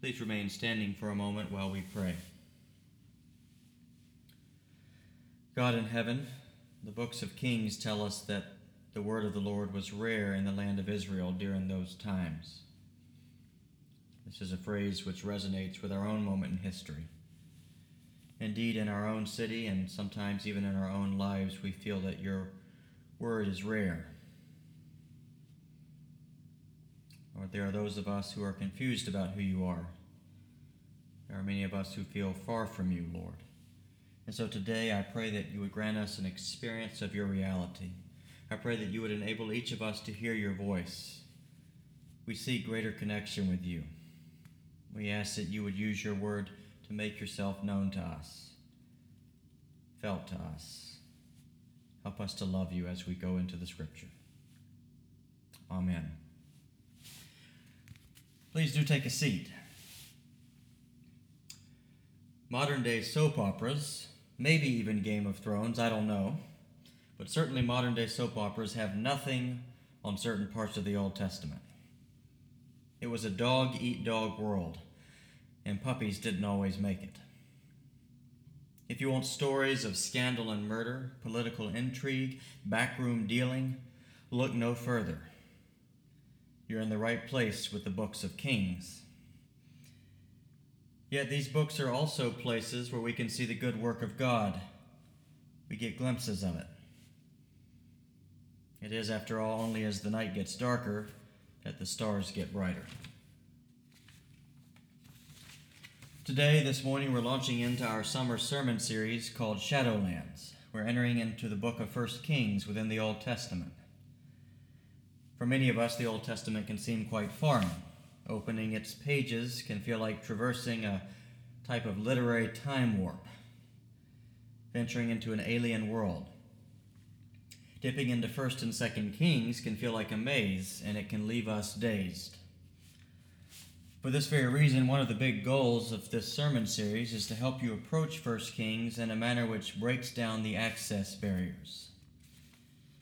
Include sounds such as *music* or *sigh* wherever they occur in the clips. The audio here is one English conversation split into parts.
Please remain standing for a moment while we pray. God in heaven, the books of Kings tell us that the word of the Lord was rare in the land of Israel during those times. This is a phrase which resonates with our own moment in history. Indeed, in our own city and sometimes even in our own lives, we feel that your word is rare. Or there are those of us who are confused about who you are. There are many of us who feel far from you, Lord. And so today I pray that you would grant us an experience of your reality. I pray that you would enable each of us to hear your voice. We seek greater connection with you. We ask that you would use your word to make yourself known to us, felt to us. Help us to love you as we go into the scripture. Amen. Please do take a seat. Modern day soap operas, maybe even Game of Thrones, I don't know, but certainly modern day soap operas have nothing on certain parts of the Old Testament. It was a dog eat dog world, and puppies didn't always make it. If you want stories of scandal and murder, political intrigue, backroom dealing, look no further. You're in the right place with the books of Kings. Yet these books are also places where we can see the good work of God. We get glimpses of it. It is, after all, only as the night gets darker that the stars get brighter. Today, this morning, we're launching into our summer sermon series called Shadowlands. We're entering into the book of First Kings within the Old Testament. For many of us, the Old Testament can seem quite foreign. Opening its pages can feel like traversing a type of literary time warp, venturing into an alien world. Dipping into 1st and 2nd Kings can feel like a maze, and it can leave us dazed. For this very reason, one of the big goals of this sermon series is to help you approach 1 Kings in a manner which breaks down the access barriers,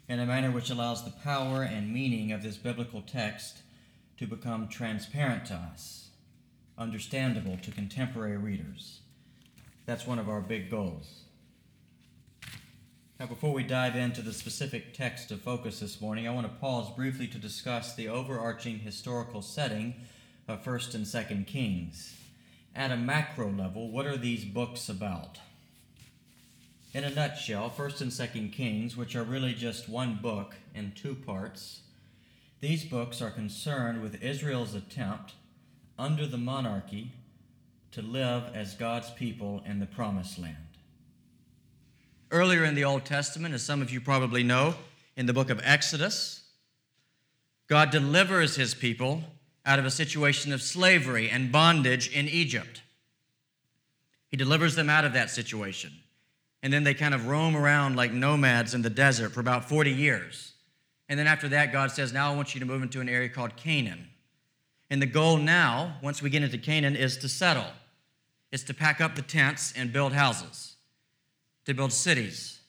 in a manner which allows the power and meaning of this biblical text to become transparent to us, understandable to contemporary readers. That's one of our big goals. Now, before we dive into the specific text of focus this morning, I want to pause briefly to discuss the overarching historical setting of 1st and 2nd Kings. At a macro level, what are these books about? In a nutshell, 1st and 2nd Kings, which are really just one book in two parts, these books are concerned with Israel's attempt under the monarchy to live as God's people in the promised land. Earlier in the Old Testament, as some of you probably know, in the book of Exodus, God delivers his people out of a situation of slavery and bondage in Egypt. He delivers them out of that situation. And then they kind of roam around like nomads in the desert for about 40 years. And then after that, God says, Now I want you to move into an area called Canaan. And the goal now, once we get into Canaan, is to settle. It's to pack up the tents and build houses, to build cities,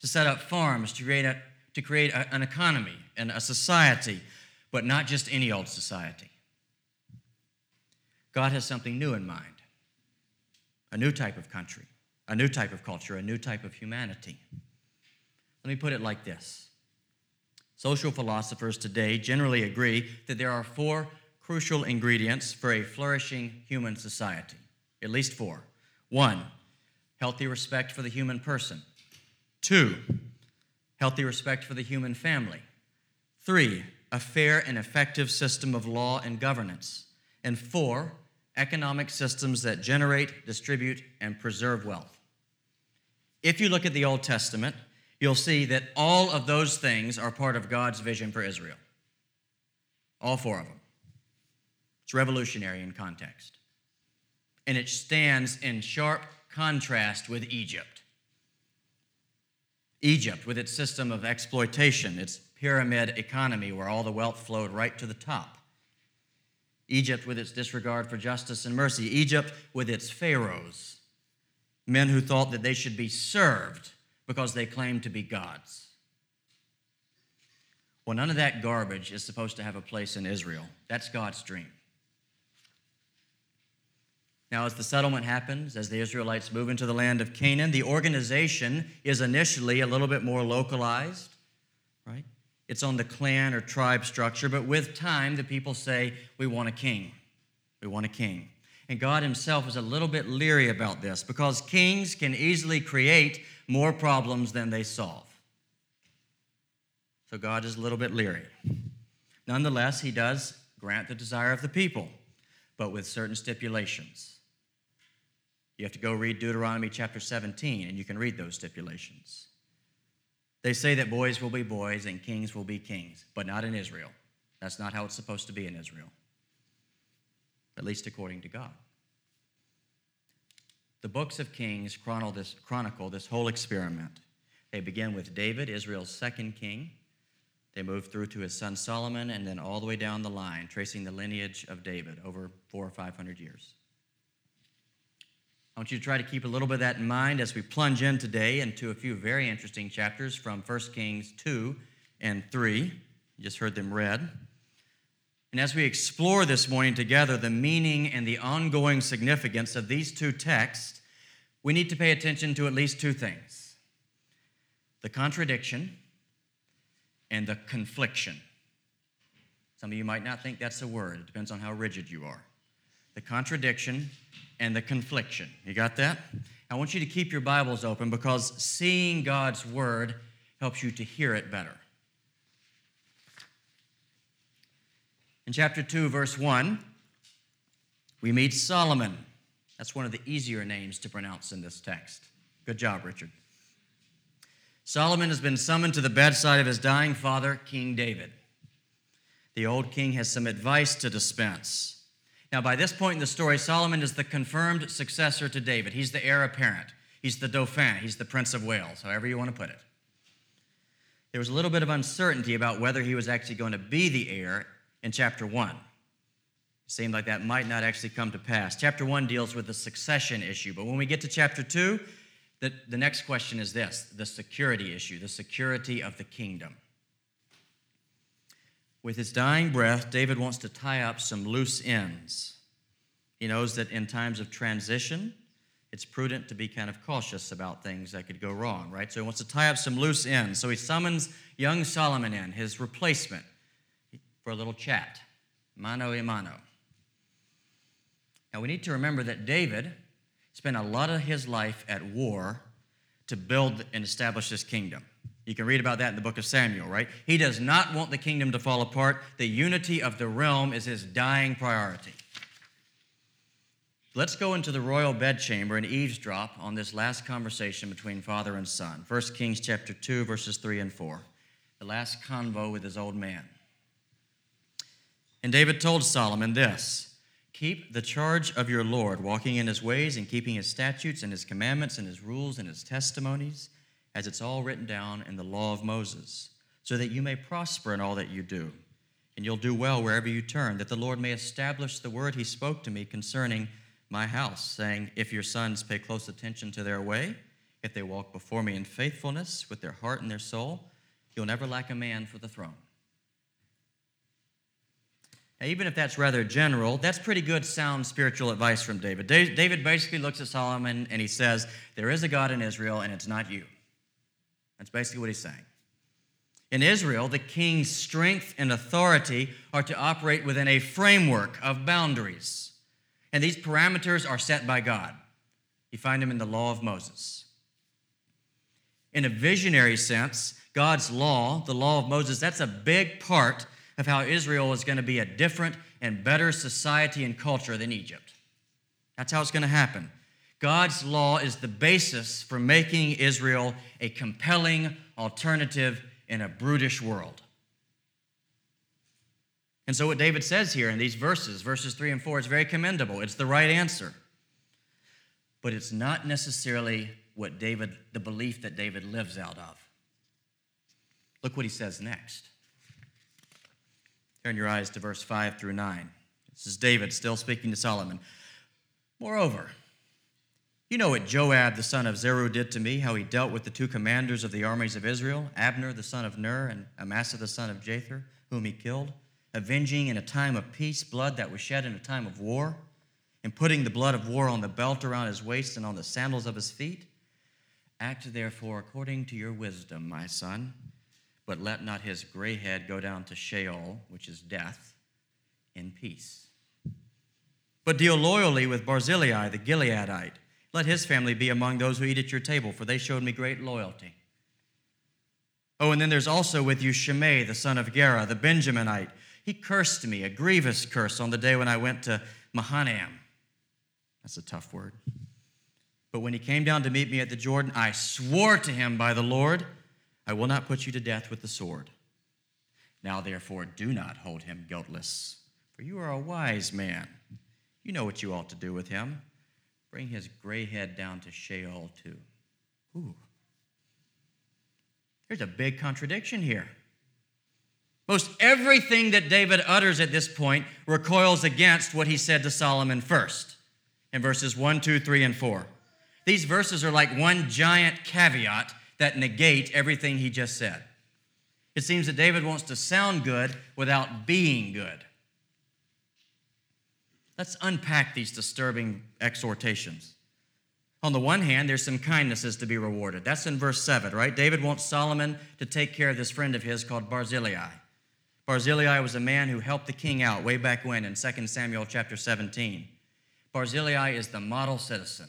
to set up farms, to create, a, to create a, an economy and a society, but not just any old society. God has something new in mind a new type of country, a new type of culture, a new type of humanity. Let me put it like this Social philosophers today generally agree that there are four crucial ingredients for a flourishing human society, at least four. One, healthy respect for the human person. Two, healthy respect for the human family. Three, a fair and effective system of law and governance. And four, economic systems that generate, distribute, and preserve wealth. If you look at the Old Testament, you'll see that all of those things are part of God's vision for Israel. All four of them. It's revolutionary in context. And it stands in sharp contrast with Egypt. Egypt, with its system of exploitation, its pyramid economy where all the wealth flowed right to the top. Egypt, with its disregard for justice and mercy. Egypt, with its pharaohs, men who thought that they should be served because they claimed to be gods. Well, none of that garbage is supposed to have a place in Israel. That's God's dream. Now, as the settlement happens, as the Israelites move into the land of Canaan, the organization is initially a little bit more localized, right? It's on the clan or tribe structure, but with time, the people say, We want a king. We want a king. And God Himself is a little bit leery about this because kings can easily create more problems than they solve. So God is a little bit leery. Nonetheless, He does grant the desire of the people, but with certain stipulations. You have to go read Deuteronomy chapter 17, and you can read those stipulations. They say that boys will be boys and kings will be kings, but not in Israel. That's not how it's supposed to be in Israel, at least according to God. The books of Kings chronicle this, whole experiment. They begin with David, Israel's second king. They move through to his son Solomon and then all the way down the line, tracing the lineage of David over four or five hundred years. I want you to try to keep a little bit of that in mind as we plunge in today into a few very interesting chapters from 1 Kings 2 and 3. You just heard them read. And as we explore this morning together the meaning and the ongoing significance of these two texts, we need to pay attention to at least two things the contradiction and the confliction. Some of you might not think that's a word, it depends on how rigid you are. The contradiction and the confliction. You got that? I want you to keep your Bibles open because seeing God's Word helps you to hear it better. In chapter 2, verse 1, we meet Solomon. That's one of the easier names to pronounce in this text. Good job, Richard. Solomon has been summoned to the bedside of his dying father, King David. The old king has some advice to dispense. Now, by this point in the story, Solomon is the confirmed successor to David. He's the heir apparent, he's the Dauphin, he's the Prince of Wales, however you want to put it. There was a little bit of uncertainty about whether he was actually going to be the heir in chapter 1. It seemed like that might not actually come to pass. Chapter 1 deals with the succession issue, but when we get to chapter 2, the, the next question is this the security issue, the security of the kingdom. With his dying breath, David wants to tie up some loose ends. He knows that in times of transition, it's prudent to be kind of cautious about things that could go wrong, right? So he wants to tie up some loose ends. So he summons young Solomon in, his replacement, for a little chat, mano a mano. Now we need to remember that David spent a lot of his life at war to build and establish his kingdom. You can read about that in the book of Samuel, right? He does not want the kingdom to fall apart. The unity of the realm is his dying priority. Let's go into the royal bedchamber and eavesdrop on this last conversation between father and son. 1 Kings chapter 2 verses 3 and 4. The last convo with his old man. And David told Solomon this, Keep the charge of your Lord, walking in his ways and keeping his statutes and his commandments and his rules and his testimonies as it's all written down in the law of Moses, so that you may prosper in all that you do, and you'll do well wherever you turn, that the Lord may establish the word he spoke to me concerning my house, saying, If your sons pay close attention to their way, if they walk before me in faithfulness with their heart and their soul, you'll never lack a man for the throne. Now, even if that's rather general, that's pretty good, sound spiritual advice from David. David basically looks at Solomon and he says, There is a God in Israel, and it's not you. That's basically what he's saying. In Israel, the king's strength and authority are to operate within a framework of boundaries. And these parameters are set by God. You find them in the law of Moses. In a visionary sense, God's law, the law of Moses, that's a big part of how Israel is going to be a different and better society and culture than Egypt. That's how it's going to happen. God's law is the basis for making Israel a compelling alternative in a brutish world. And so, what David says here in these verses, verses 3 and 4, is very commendable. It's the right answer. But it's not necessarily what David, the belief that David lives out of. Look what he says next. Turn your eyes to verse 5 through 9. This is David still speaking to Solomon. Moreover, you know what Joab the son of Zeruiah did to me, how he dealt with the two commanders of the armies of Israel, Abner the son of Ner and Amasa the son of Jether, whom he killed, avenging in a time of peace blood that was shed in a time of war. and putting the blood of war on the belt around his waist and on the sandals of his feet? Act therefore according to your wisdom, my son, but let not his gray head go down to Sheol, which is death, in peace. But deal loyally with Barzillai the Gileadite. Let his family be among those who eat at your table, for they showed me great loyalty. Oh, and then there's also with you Shimei, the son of Gera, the Benjaminite. He cursed me, a grievous curse, on the day when I went to Mahanaim. That's a tough word. But when he came down to meet me at the Jordan, I swore to him by the Lord, I will not put you to death with the sword. Now, therefore, do not hold him guiltless, for you are a wise man. You know what you ought to do with him. Bring his gray head down to Sheol, too. Ooh. There's a big contradiction here. Most everything that David utters at this point recoils against what he said to Solomon first in verses 1, 2, 3, and 4. These verses are like one giant caveat that negate everything he just said. It seems that David wants to sound good without being good. Let's unpack these disturbing exhortations. On the one hand, there's some kindnesses to be rewarded. That's in verse 7, right? David wants Solomon to take care of this friend of his called Barzillai. Barzillai was a man who helped the king out way back when in 2 Samuel chapter 17. Barzillai is the model citizen.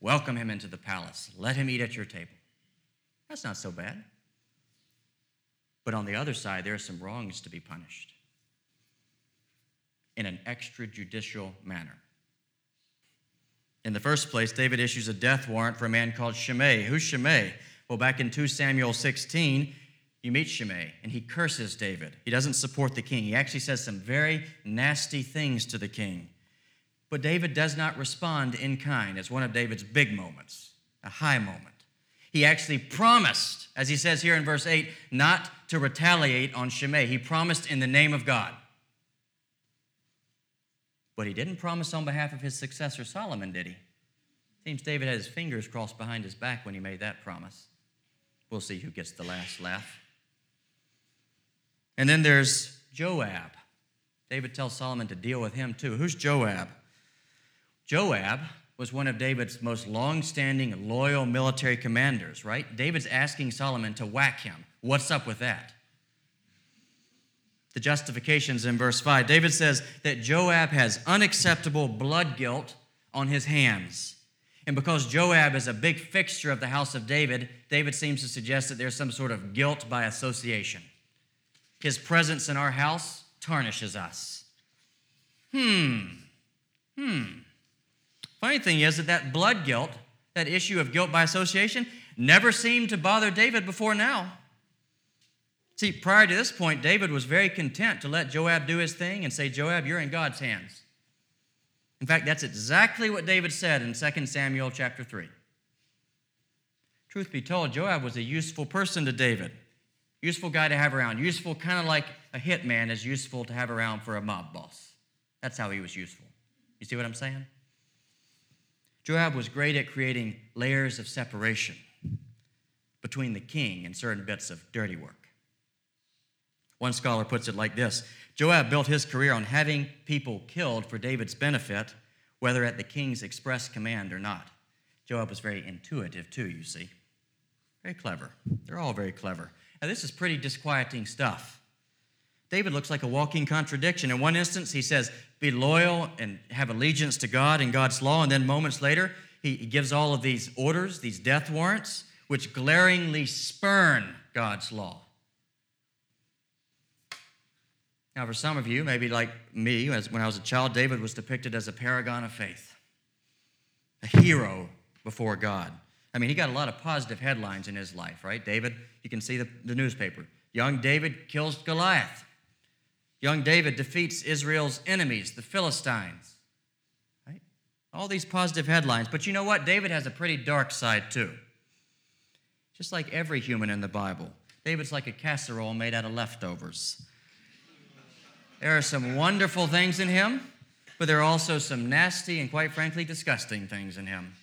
Welcome him into the palace. Let him eat at your table. That's not so bad. But on the other side, there are some wrongs to be punished in an extrajudicial manner. In the first place, David issues a death warrant for a man called Shimei. Who's Shimei? Well, back in 2 Samuel 16, you meet Shimei, and he curses David. He doesn't support the king. He actually says some very nasty things to the king. But David does not respond in kind. It's one of David's big moments, a high moment. He actually promised, as he says here in verse 8, not to retaliate on Shimei. He promised in the name of God. But he didn't promise on behalf of his successor Solomon, did he? Seems David had his fingers crossed behind his back when he made that promise. We'll see who gets the last laugh. And then there's Joab. David tells Solomon to deal with him too. Who's Joab? Joab was one of David's most long standing, loyal military commanders, right? David's asking Solomon to whack him. What's up with that? the justifications in verse 5. David says that Joab has unacceptable blood guilt on his hands. And because Joab is a big fixture of the house of David, David seems to suggest that there's some sort of guilt by association. His presence in our house tarnishes us. Hmm. Hmm. Funny thing is that that blood guilt, that issue of guilt by association, never seemed to bother David before now. See, prior to this point, David was very content to let Joab do his thing and say, Joab, you're in God's hands. In fact, that's exactly what David said in 2 Samuel chapter 3. Truth be told, Joab was a useful person to David. Useful guy to have around. Useful, kind of like a hitman is useful to have around for a mob boss. That's how he was useful. You see what I'm saying? Joab was great at creating layers of separation between the king and certain bits of dirty work. One scholar puts it like this Joab built his career on having people killed for David's benefit, whether at the king's express command or not. Joab was very intuitive, too, you see. Very clever. They're all very clever. Now, this is pretty disquieting stuff. David looks like a walking contradiction. In one instance, he says, Be loyal and have allegiance to God and God's law. And then moments later, he gives all of these orders, these death warrants, which glaringly spurn God's law. Now, for some of you, maybe like me, as when I was a child, David was depicted as a paragon of faith, a hero before God. I mean, he got a lot of positive headlines in his life, right? David, you can see the, the newspaper. Young David kills Goliath. Young David defeats Israel's enemies, the Philistines. Right? All these positive headlines. But you know what? David has a pretty dark side, too. Just like every human in the Bible, David's like a casserole made out of leftovers. There are some wonderful things in him, but there are also some nasty and, quite frankly, disgusting things in him.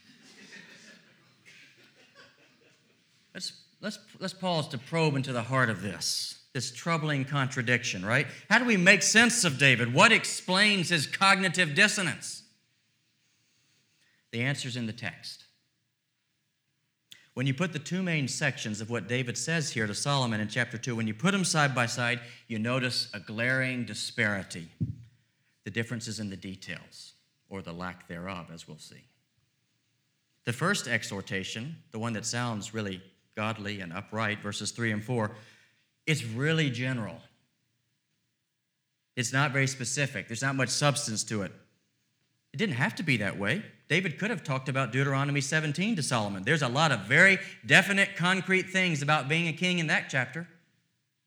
Let's, let's, let's pause to probe into the heart of this, this troubling contradiction, right? How do we make sense of David? What explains his cognitive dissonance? The answer's in the text. When you put the two main sections of what David says here to Solomon in chapter 2, when you put them side by side, you notice a glaring disparity. The difference is in the details, or the lack thereof, as we'll see. The first exhortation, the one that sounds really godly and upright, verses 3 and 4, is really general. It's not very specific, there's not much substance to it. It didn't have to be that way. David could have talked about Deuteronomy 17 to Solomon. There's a lot of very definite, concrete things about being a king in that chapter.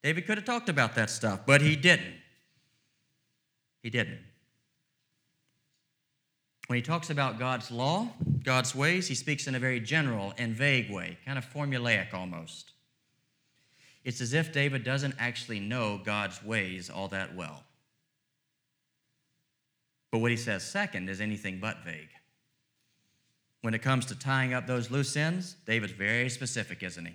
David could have talked about that stuff, but he didn't. He didn't. When he talks about God's law, God's ways, he speaks in a very general and vague way, kind of formulaic almost. It's as if David doesn't actually know God's ways all that well. But what he says second is anything but vague. When it comes to tying up those loose ends, David's very specific, isn't he?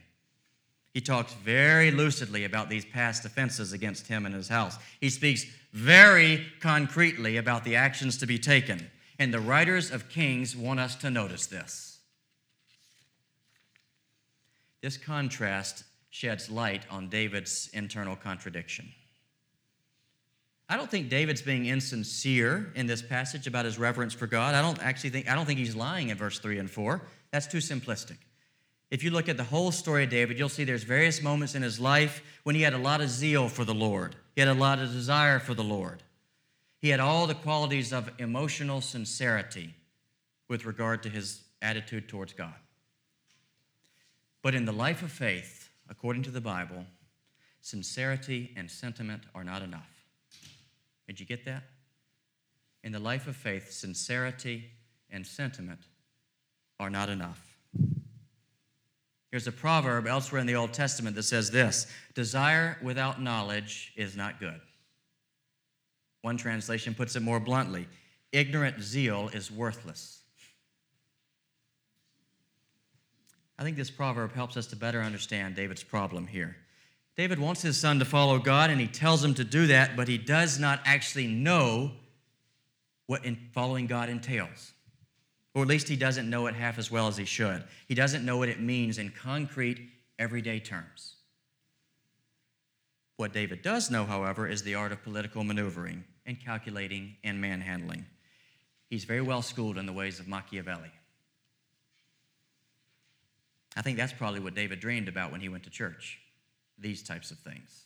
He talks very lucidly about these past offenses against him and his house. He speaks very concretely about the actions to be taken. And the writers of Kings want us to notice this. This contrast sheds light on David's internal contradiction. I don't think David's being insincere in this passage about his reverence for God. I don't actually think I don't think he's lying in verse 3 and 4. That's too simplistic. If you look at the whole story of David, you'll see there's various moments in his life when he had a lot of zeal for the Lord. He had a lot of desire for the Lord. He had all the qualities of emotional sincerity with regard to his attitude towards God. But in the life of faith, according to the Bible, sincerity and sentiment are not enough. Did you get that? In the life of faith, sincerity and sentiment are not enough. Here's a proverb elsewhere in the Old Testament that says this Desire without knowledge is not good. One translation puts it more bluntly ignorant zeal is worthless. I think this proverb helps us to better understand David's problem here. David wants his son to follow God, and he tells him to do that, but he does not actually know what following God entails. Or at least he doesn't know it half as well as he should. He doesn't know what it means in concrete, everyday terms. What David does know, however, is the art of political maneuvering and calculating and manhandling. He's very well schooled in the ways of Machiavelli. I think that's probably what David dreamed about when he went to church these types of things.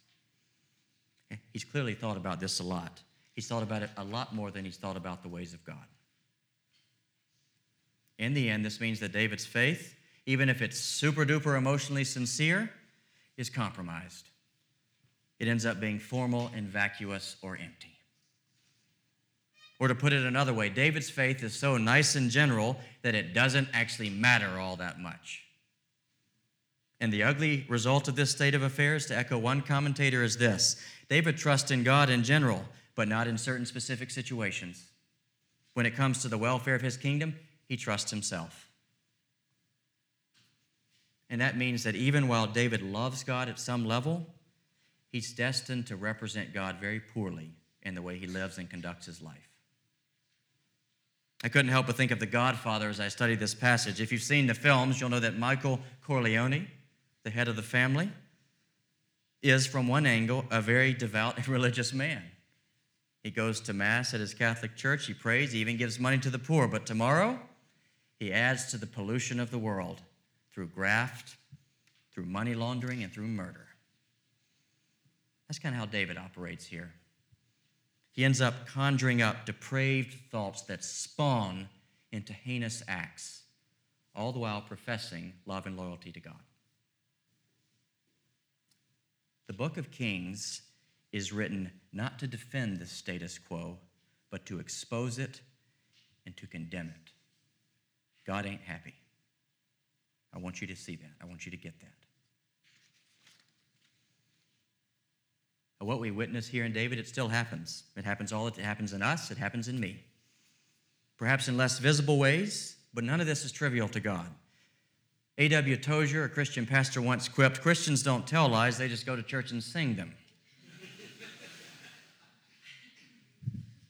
He's clearly thought about this a lot. He's thought about it a lot more than he's thought about the ways of God. In the end, this means that David's faith, even if it's super duper emotionally sincere, is compromised. It ends up being formal and vacuous or empty. Or to put it another way, David's faith is so nice and general that it doesn't actually matter all that much. And the ugly result of this state of affairs, to echo one commentator, is this David trusts in God in general, but not in certain specific situations. When it comes to the welfare of his kingdom, he trusts himself. And that means that even while David loves God at some level, he's destined to represent God very poorly in the way he lives and conducts his life. I couldn't help but think of The Godfather as I studied this passage. If you've seen the films, you'll know that Michael Corleone the head of the family, is from one angle a very devout and *laughs* religious man. He goes to Mass at his Catholic church, he prays, he even gives money to the poor. But tomorrow, he adds to the pollution of the world through graft, through money laundering, and through murder. That's kind of how David operates here. He ends up conjuring up depraved thoughts that spawn into heinous acts, all the while professing love and loyalty to God. The book of Kings is written not to defend the status quo, but to expose it and to condemn it. God ain't happy. I want you to see that. I want you to get that. What we witness here in David, it still happens. It happens all, it happens in us, it happens in me. Perhaps in less visible ways, but none of this is trivial to God. A.W. Tozer, a Christian pastor, once quipped Christians don't tell lies, they just go to church and sing them.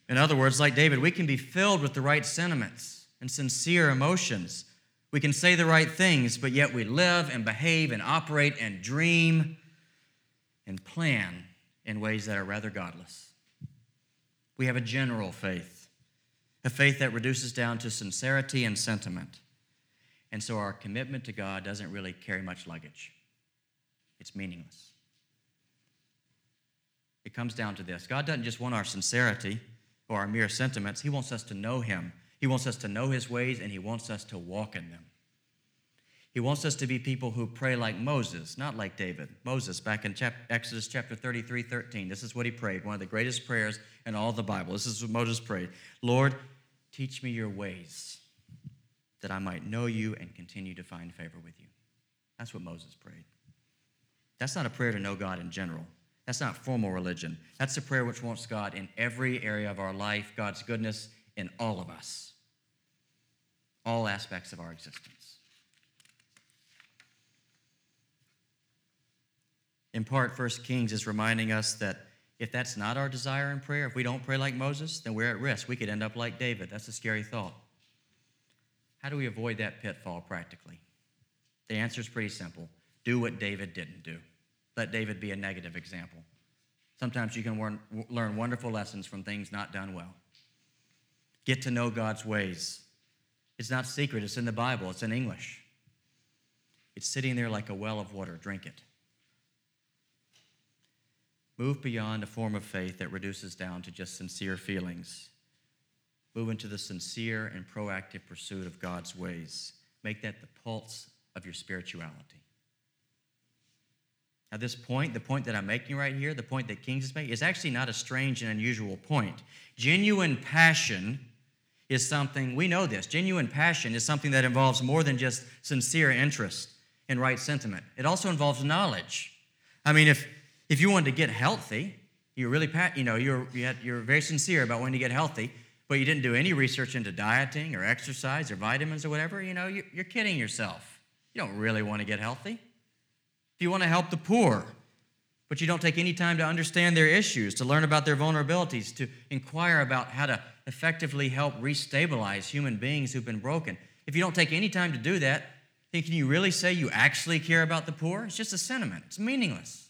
In other words, like David, we can be filled with the right sentiments and sincere emotions. We can say the right things, but yet we live and behave and operate and dream and plan in ways that are rather godless. We have a general faith, a faith that reduces down to sincerity and sentiment. And so our commitment to God doesn't really carry much luggage, it's meaningless. It comes down to this God doesn't just want our sincerity or our mere sentiments, He wants us to know Him. He wants us to know His ways, and He wants us to walk in them. He wants us to be people who pray like Moses, not like David. Moses, back in chap- Exodus chapter 33 13, this is what he prayed, one of the greatest prayers in all the Bible. This is what Moses prayed Lord, teach me your ways, that I might know you and continue to find favor with you. That's what Moses prayed. That's not a prayer to know God in general. That's not formal religion. That's a prayer which wants God in every area of our life, God's goodness in all of us, all aspects of our existence. In part, First Kings is reminding us that if that's not our desire in prayer, if we don't pray like Moses, then we're at risk. We could end up like David. That's a scary thought. How do we avoid that pitfall practically? The answer is pretty simple do what David didn't do. Let David be a negative example. Sometimes you can learn wonderful lessons from things not done well. Get to know God's ways. It's not secret, it's in the Bible, it's in English. It's sitting there like a well of water. Drink it. Move beyond a form of faith that reduces down to just sincere feelings. Move into the sincere and proactive pursuit of God's ways. Make that the pulse of your spirituality. Now, this point, the point that I'm making right here, the point that Kings is making, is actually not a strange and unusual point. Genuine passion is something, we know this, genuine passion is something that involves more than just sincere interest and right sentiment. It also involves knowledge. I mean, if if you wanted to get healthy, you're really, you know, you're, you're very sincere about wanting to get healthy, but you didn't do any research into dieting or exercise or vitamins or whatever, you know, you're kidding yourself. You don't really want to get healthy. If you want to help the poor, but you don't take any time to understand their issues, to learn about their vulnerabilities, to inquire about how to effectively help restabilize human beings who've been broken, if you don't take any time to do that, then can you really say you actually care about the poor? It's just a sentiment, it's meaningless.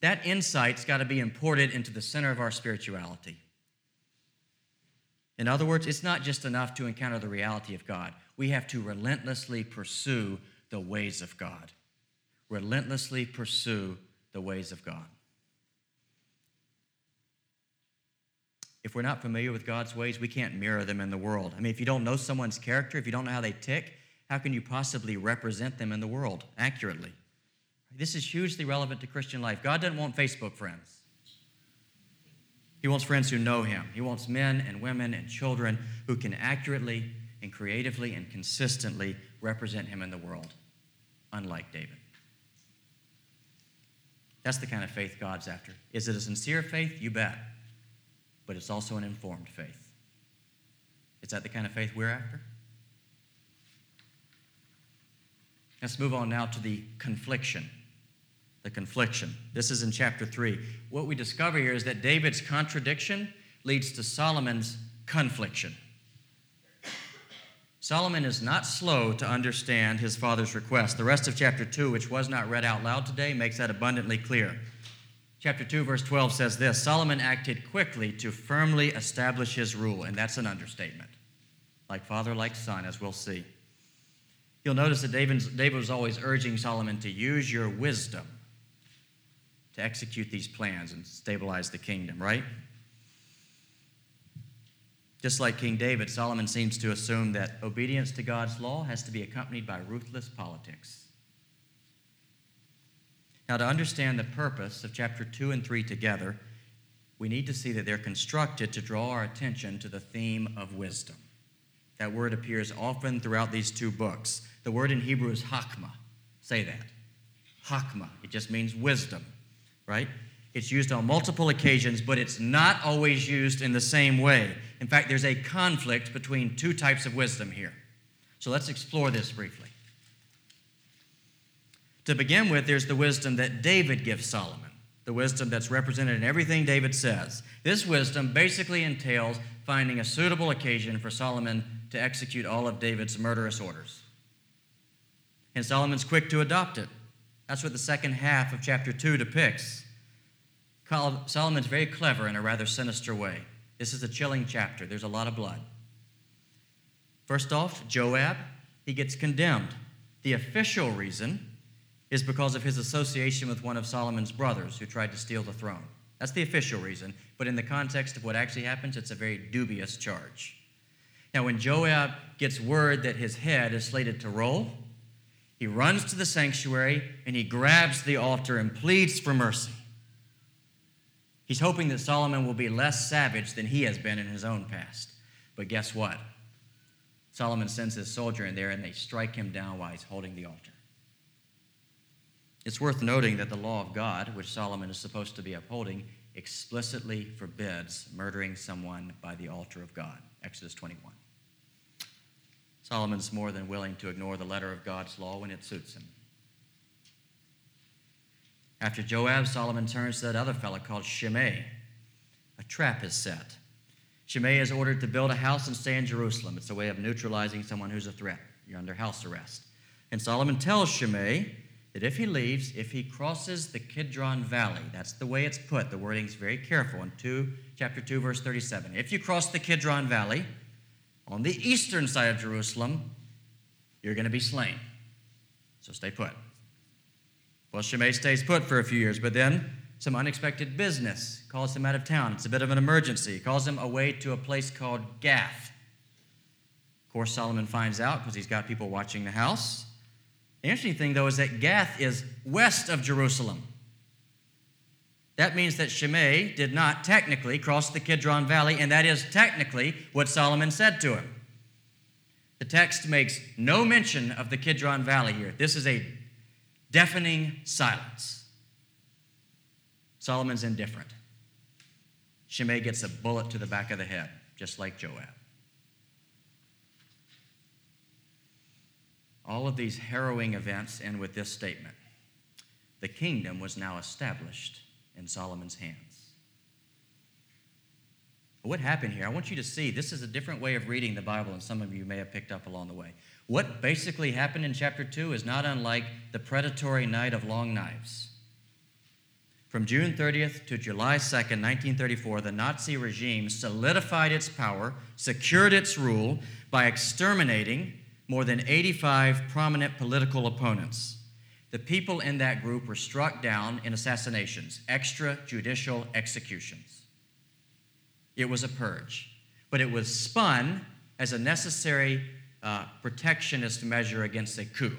That insight's got to be imported into the center of our spirituality. In other words, it's not just enough to encounter the reality of God. We have to relentlessly pursue the ways of God. Relentlessly pursue the ways of God. If we're not familiar with God's ways, we can't mirror them in the world. I mean, if you don't know someone's character, if you don't know how they tick, how can you possibly represent them in the world accurately? This is hugely relevant to Christian life. God doesn't want Facebook friends. He wants friends who know Him. He wants men and women and children who can accurately and creatively and consistently represent Him in the world, unlike David. That's the kind of faith God's after. Is it a sincere faith? You bet. But it's also an informed faith. Is that the kind of faith we're after? Let's move on now to the confliction the confliction. This is in chapter 3. What we discover here is that David's contradiction leads to Solomon's confliction. Solomon is not slow to understand his father's request. The rest of chapter 2, which was not read out loud today, makes that abundantly clear. Chapter 2, verse 12 says this Solomon acted quickly to firmly establish his rule, and that's an understatement. Like father, like son, as we'll see. You'll notice that David was always urging Solomon to use your wisdom to execute these plans and stabilize the kingdom, right? Just like King David, Solomon seems to assume that obedience to God's law has to be accompanied by ruthless politics. Now, to understand the purpose of chapter 2 and 3 together, we need to see that they're constructed to draw our attention to the theme of wisdom. That word appears often throughout these two books. The word in Hebrew is hakma. Say that. Hakma. It just means wisdom right? It's used on multiple occasions, but it's not always used in the same way. In fact, there's a conflict between two types of wisdom here. So let's explore this briefly. To begin with, there's the wisdom that David gives Solomon, the wisdom that's represented in everything David says. This wisdom basically entails finding a suitable occasion for Solomon to execute all of David's murderous orders. And Solomon's quick to adopt it. That's what the second half of chapter 2 depicts. Solomon's very clever in a rather sinister way. This is a chilling chapter, there's a lot of blood. First off, Joab, he gets condemned. The official reason is because of his association with one of Solomon's brothers who tried to steal the throne. That's the official reason, but in the context of what actually happens, it's a very dubious charge. Now, when Joab gets word that his head is slated to roll, he runs to the sanctuary and he grabs the altar and pleads for mercy. He's hoping that Solomon will be less savage than he has been in his own past. But guess what? Solomon sends his soldier in there and they strike him down while he's holding the altar. It's worth noting that the law of God, which Solomon is supposed to be upholding, explicitly forbids murdering someone by the altar of God. Exodus 21. Solomon's more than willing to ignore the letter of God's law when it suits him. After Joab, Solomon turns to that other fellow called Shimei. A trap is set. Shimei is ordered to build a house and stay in Jerusalem. It's a way of neutralizing someone who's a threat. You're under house arrest. And Solomon tells Shimei that if he leaves, if he crosses the Kidron Valley, that's the way it's put, the wording's very careful in 2, chapter 2, verse 37. If you cross the Kidron Valley on the eastern side of Jerusalem, you're going to be slain. So stay put. Well, Shimei stays put for a few years, but then some unexpected business calls him out of town. It's a bit of an emergency. He calls him away to a place called Gath. Of course, Solomon finds out because he's got people watching the house. The interesting thing, though, is that Gath is west of Jerusalem. That means that Shimei did not technically cross the Kidron Valley, and that is technically what Solomon said to him. The text makes no mention of the Kidron Valley here. This is a deafening silence. Solomon's indifferent. Shimei gets a bullet to the back of the head, just like Joab. All of these harrowing events end with this statement The kingdom was now established in Solomon's hands. What happened here? I want you to see this is a different way of reading the Bible, and some of you may have picked up along the way. What basically happened in chapter 2 is not unlike the predatory night of long knives. From June 30th to July 2nd, 1934, the Nazi regime solidified its power, secured its rule by exterminating more than 85 prominent political opponents. The people in that group were struck down in assassinations, extrajudicial executions. It was a purge, but it was spun as a necessary uh, protectionist measure against a coup.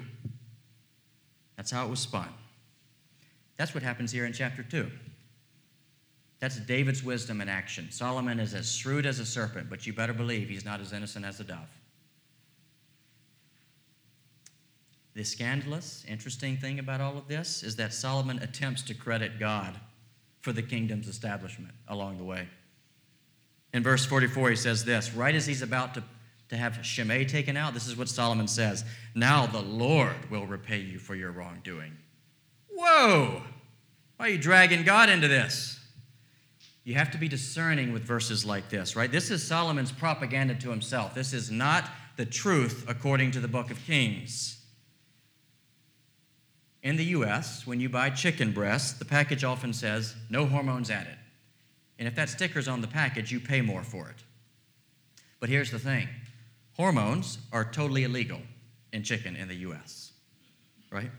That's how it was spun. That's what happens here in chapter 2. That's David's wisdom in action. Solomon is as shrewd as a serpent, but you better believe he's not as innocent as a dove. The scandalous, interesting thing about all of this is that Solomon attempts to credit God for the kingdom's establishment along the way. In verse 44, he says this right as he's about to, to have Shimei taken out, this is what Solomon says Now the Lord will repay you for your wrongdoing. Whoa! Why are you dragging God into this? You have to be discerning with verses like this, right? This is Solomon's propaganda to himself. This is not the truth according to the book of Kings. In the US, when you buy chicken breast, the package often says, no hormones added. And if that sticker's on the package, you pay more for it. But here's the thing hormones are totally illegal in chicken in the US, right?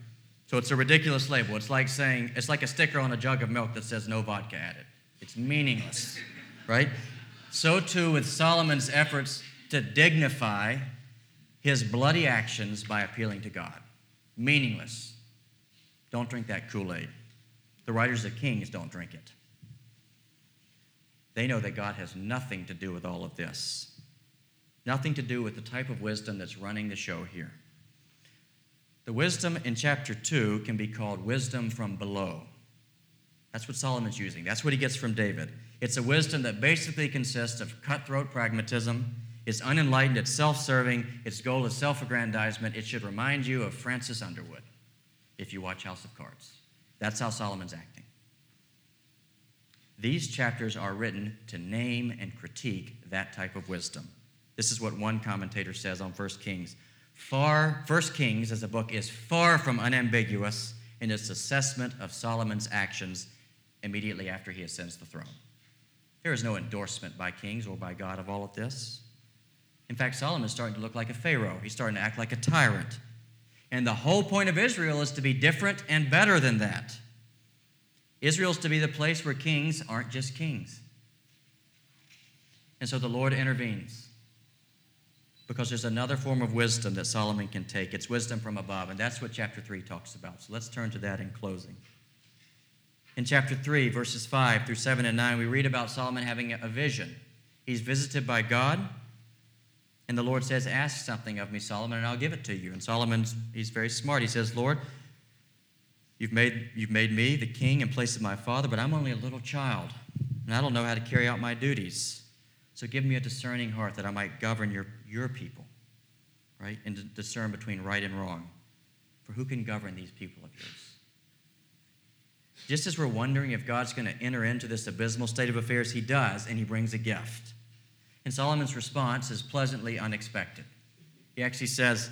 So it's a ridiculous label. It's like saying, it's like a sticker on a jug of milk that says no vodka added. It's meaningless, right? So too with Solomon's efforts to dignify his bloody actions by appealing to God. Meaningless. Don't drink that Kool Aid. The writers of Kings don't drink it. They know that God has nothing to do with all of this, nothing to do with the type of wisdom that's running the show here. The wisdom in chapter 2 can be called wisdom from below. That's what Solomon's using. That's what he gets from David. It's a wisdom that basically consists of cutthroat pragmatism. It's unenlightened, it's self serving, its goal is self aggrandizement. It should remind you of Francis Underwood if you watch House of Cards. That's how Solomon's acting. These chapters are written to name and critique that type of wisdom. This is what one commentator says on 1 Kings. Far, 1 Kings as a book is far from unambiguous in its assessment of Solomon's actions immediately after he ascends the throne. There is no endorsement by kings or by God of all of this. In fact, Solomon is starting to look like a Pharaoh. He's starting to act like a tyrant. And the whole point of Israel is to be different and better than that. Israel's to be the place where kings aren't just kings. And so the Lord intervenes because there's another form of wisdom that Solomon can take. It's wisdom from above, and that's what chapter 3 talks about. So let's turn to that in closing. In chapter 3, verses 5 through 7 and 9, we read about Solomon having a vision. He's visited by God, and the Lord says, Ask something of me, Solomon, and I'll give it to you. And Solomon's, he's very smart. He says, Lord, you've made, you've made me the king in place of my father, but I'm only a little child, and I don't know how to carry out my duties. So give me a discerning heart that I might govern your, your people, right? And discern between right and wrong. For who can govern these people of yours? Just as we're wondering if God's going to enter into this abysmal state of affairs, he does, and he brings a gift. And Solomon's response is pleasantly unexpected. He actually says,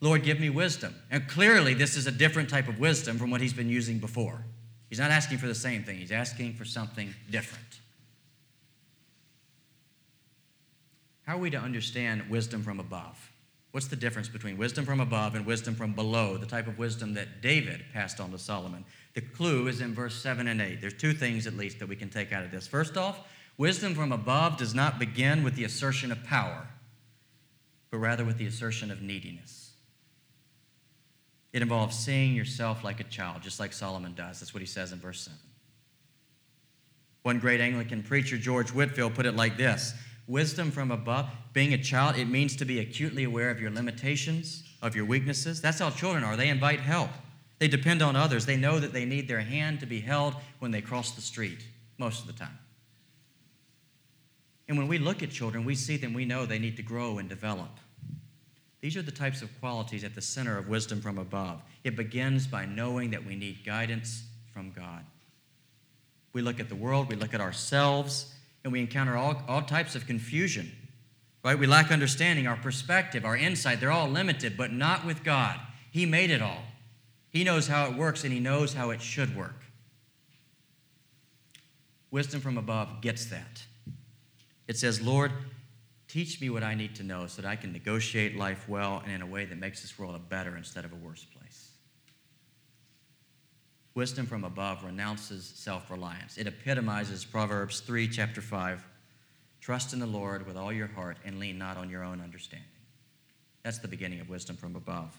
Lord, give me wisdom. And clearly, this is a different type of wisdom from what he's been using before. He's not asking for the same thing, he's asking for something different. How are we to understand wisdom from above? What's the difference between wisdom from above and wisdom from below, the type of wisdom that David passed on to Solomon? The clue is in verse 7 and 8. There's two things at least that we can take out of this. First off, wisdom from above does not begin with the assertion of power, but rather with the assertion of neediness. It involves seeing yourself like a child, just like Solomon does. That's what he says in verse 7. One great Anglican preacher, George Whitefield, put it like this wisdom from above. Being a child, it means to be acutely aware of your limitations, of your weaknesses. That's how children are. They invite help, they depend on others. They know that they need their hand to be held when they cross the street, most of the time. And when we look at children, we see them, we know they need to grow and develop. These are the types of qualities at the center of wisdom from above. It begins by knowing that we need guidance from God. We look at the world, we look at ourselves, and we encounter all, all types of confusion. Right? We lack understanding, our perspective, our insight, they're all limited, but not with God. He made it all. He knows how it works and he knows how it should work. Wisdom from above gets that. It says, Lord, teach me what I need to know so that I can negotiate life well and in a way that makes this world a better instead of a worse place. Wisdom from above renounces self reliance. It epitomizes Proverbs 3, chapter 5. Trust in the Lord with all your heart and lean not on your own understanding. That's the beginning of wisdom from above.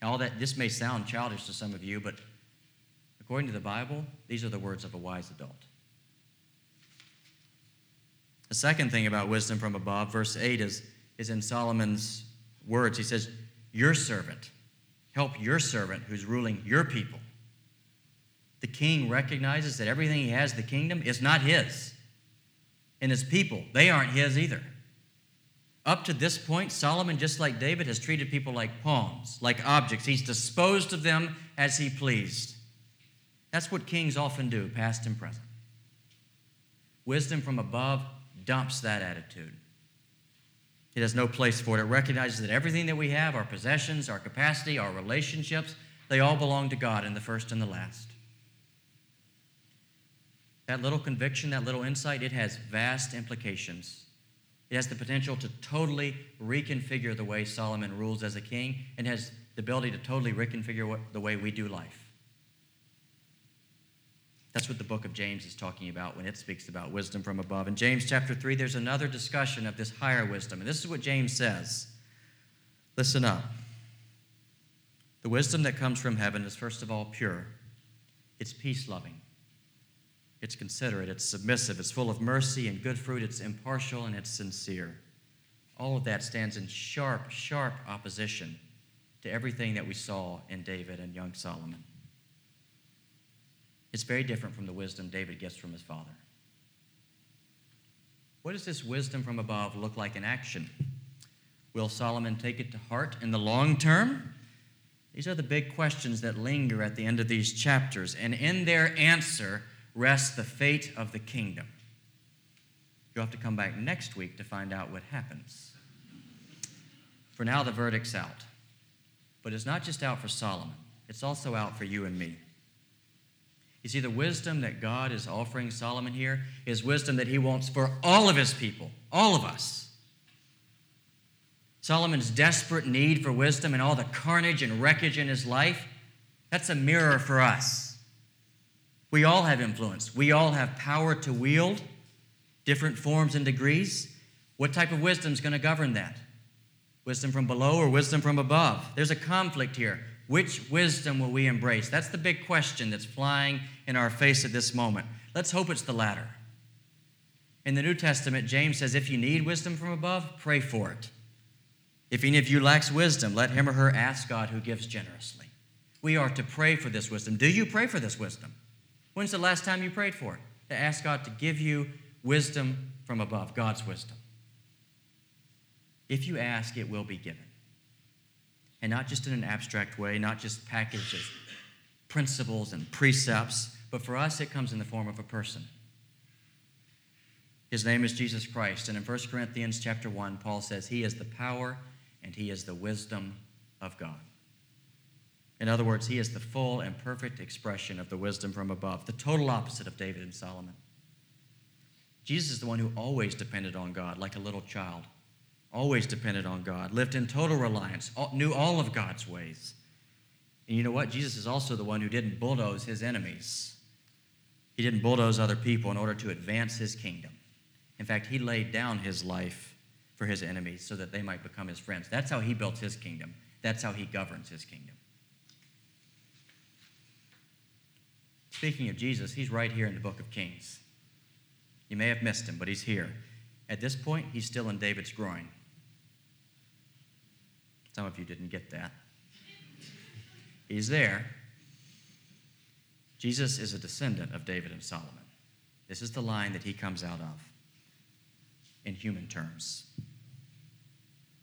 Now, all that, this may sound childish to some of you, but according to the Bible, these are the words of a wise adult. The second thing about wisdom from above, verse 8, is, is in Solomon's words. He says, Your servant, help your servant who's ruling your people the king recognizes that everything he has, the kingdom, is not his. And his people, they aren't his either. Up to this point, Solomon, just like David, has treated people like pawns, like objects. He's disposed of them as he pleased. That's what kings often do, past and present. Wisdom from above dumps that attitude. It has no place for it. It recognizes that everything that we have, our possessions, our capacity, our relationships, they all belong to God in the first and the last. That little conviction, that little insight, it has vast implications. It has the potential to totally reconfigure the way Solomon rules as a king and has the ability to totally reconfigure what, the way we do life. That's what the book of James is talking about when it speaks about wisdom from above. In James chapter 3, there's another discussion of this higher wisdom. And this is what James says. Listen up. The wisdom that comes from heaven is, first of all, pure, it's peace loving, it's considerate, it's submissive, it's full of mercy and good fruit, it's impartial, and it's sincere. All of that stands in sharp, sharp opposition to everything that we saw in David and young Solomon. It's very different from the wisdom David gets from his father. What does this wisdom from above look like in action? Will Solomon take it to heart in the long term? These are the big questions that linger at the end of these chapters. And in their answer, rests the fate of the kingdom. You'll have to come back next week to find out what happens. For now, the verdict's out. But it's not just out for Solomon, it's also out for you and me. You see, the wisdom that God is offering Solomon here is wisdom that he wants for all of his people, all of us. Solomon's desperate need for wisdom and all the carnage and wreckage in his life, that's a mirror for us. We all have influence, we all have power to wield, different forms and degrees. What type of wisdom is going to govern that? Wisdom from below or wisdom from above? There's a conflict here. Which wisdom will we embrace? That's the big question that's flying in our face at this moment. Let's hope it's the latter. In the New Testament, James says if you need wisdom from above, pray for it. If any of you lacks wisdom, let him or her ask God who gives generously. We are to pray for this wisdom. Do you pray for this wisdom? When's the last time you prayed for it? To ask God to give you wisdom from above, God's wisdom. If you ask, it will be given. And not just in an abstract way, not just packaged as principles and precepts, but for us, it comes in the form of a person. His name is Jesus Christ. And in 1 Corinthians chapter 1, Paul says, He is the power and He is the wisdom of God. In other words, He is the full and perfect expression of the wisdom from above, the total opposite of David and Solomon. Jesus is the one who always depended on God like a little child, always depended on God, lived in total reliance, knew all of God's ways. And you know what? Jesus is also the one who didn't bulldoze his enemies. He didn't bulldoze other people in order to advance his kingdom. In fact, he laid down his life for his enemies so that they might become his friends. That's how he built his kingdom. That's how he governs his kingdom. Speaking of Jesus, he's right here in the book of Kings. You may have missed him, but he's here. At this point, he's still in David's groin. Some of you didn't get that. He's there. Jesus is a descendant of David and Solomon. This is the line that he comes out of in human terms.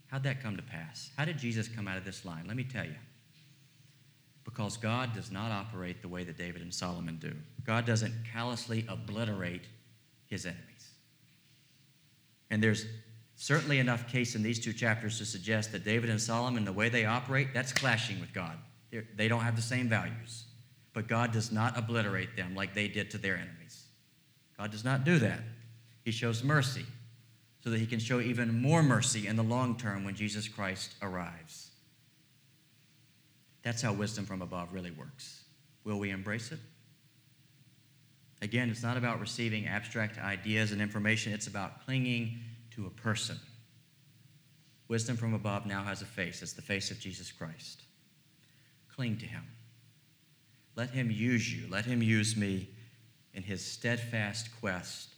How'd that come to pass? How did Jesus come out of this line? Let me tell you. Because God does not operate the way that David and Solomon do. God doesn't callously obliterate his enemies. And there's certainly enough case in these two chapters to suggest that David and Solomon, the way they operate, that's clashing with God. They're, they do not have the same values. But God does not obliterate them like they did to their enemies. God does not do that. He shows mercy so that he can show even more mercy in the long term when Jesus Christ arrives. That's how wisdom from above really works. Will we embrace it? Again, it's not about receiving abstract ideas and information, it's about clinging to a person. Wisdom from above now has a face. It's the face of Jesus Christ. Cling to him. Let him use you. Let him use me in his steadfast quest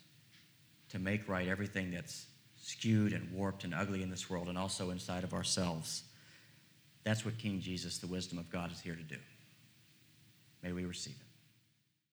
to make right everything that's skewed and warped and ugly in this world and also inside of ourselves. That's what King Jesus, the wisdom of God, is here to do. May we receive it.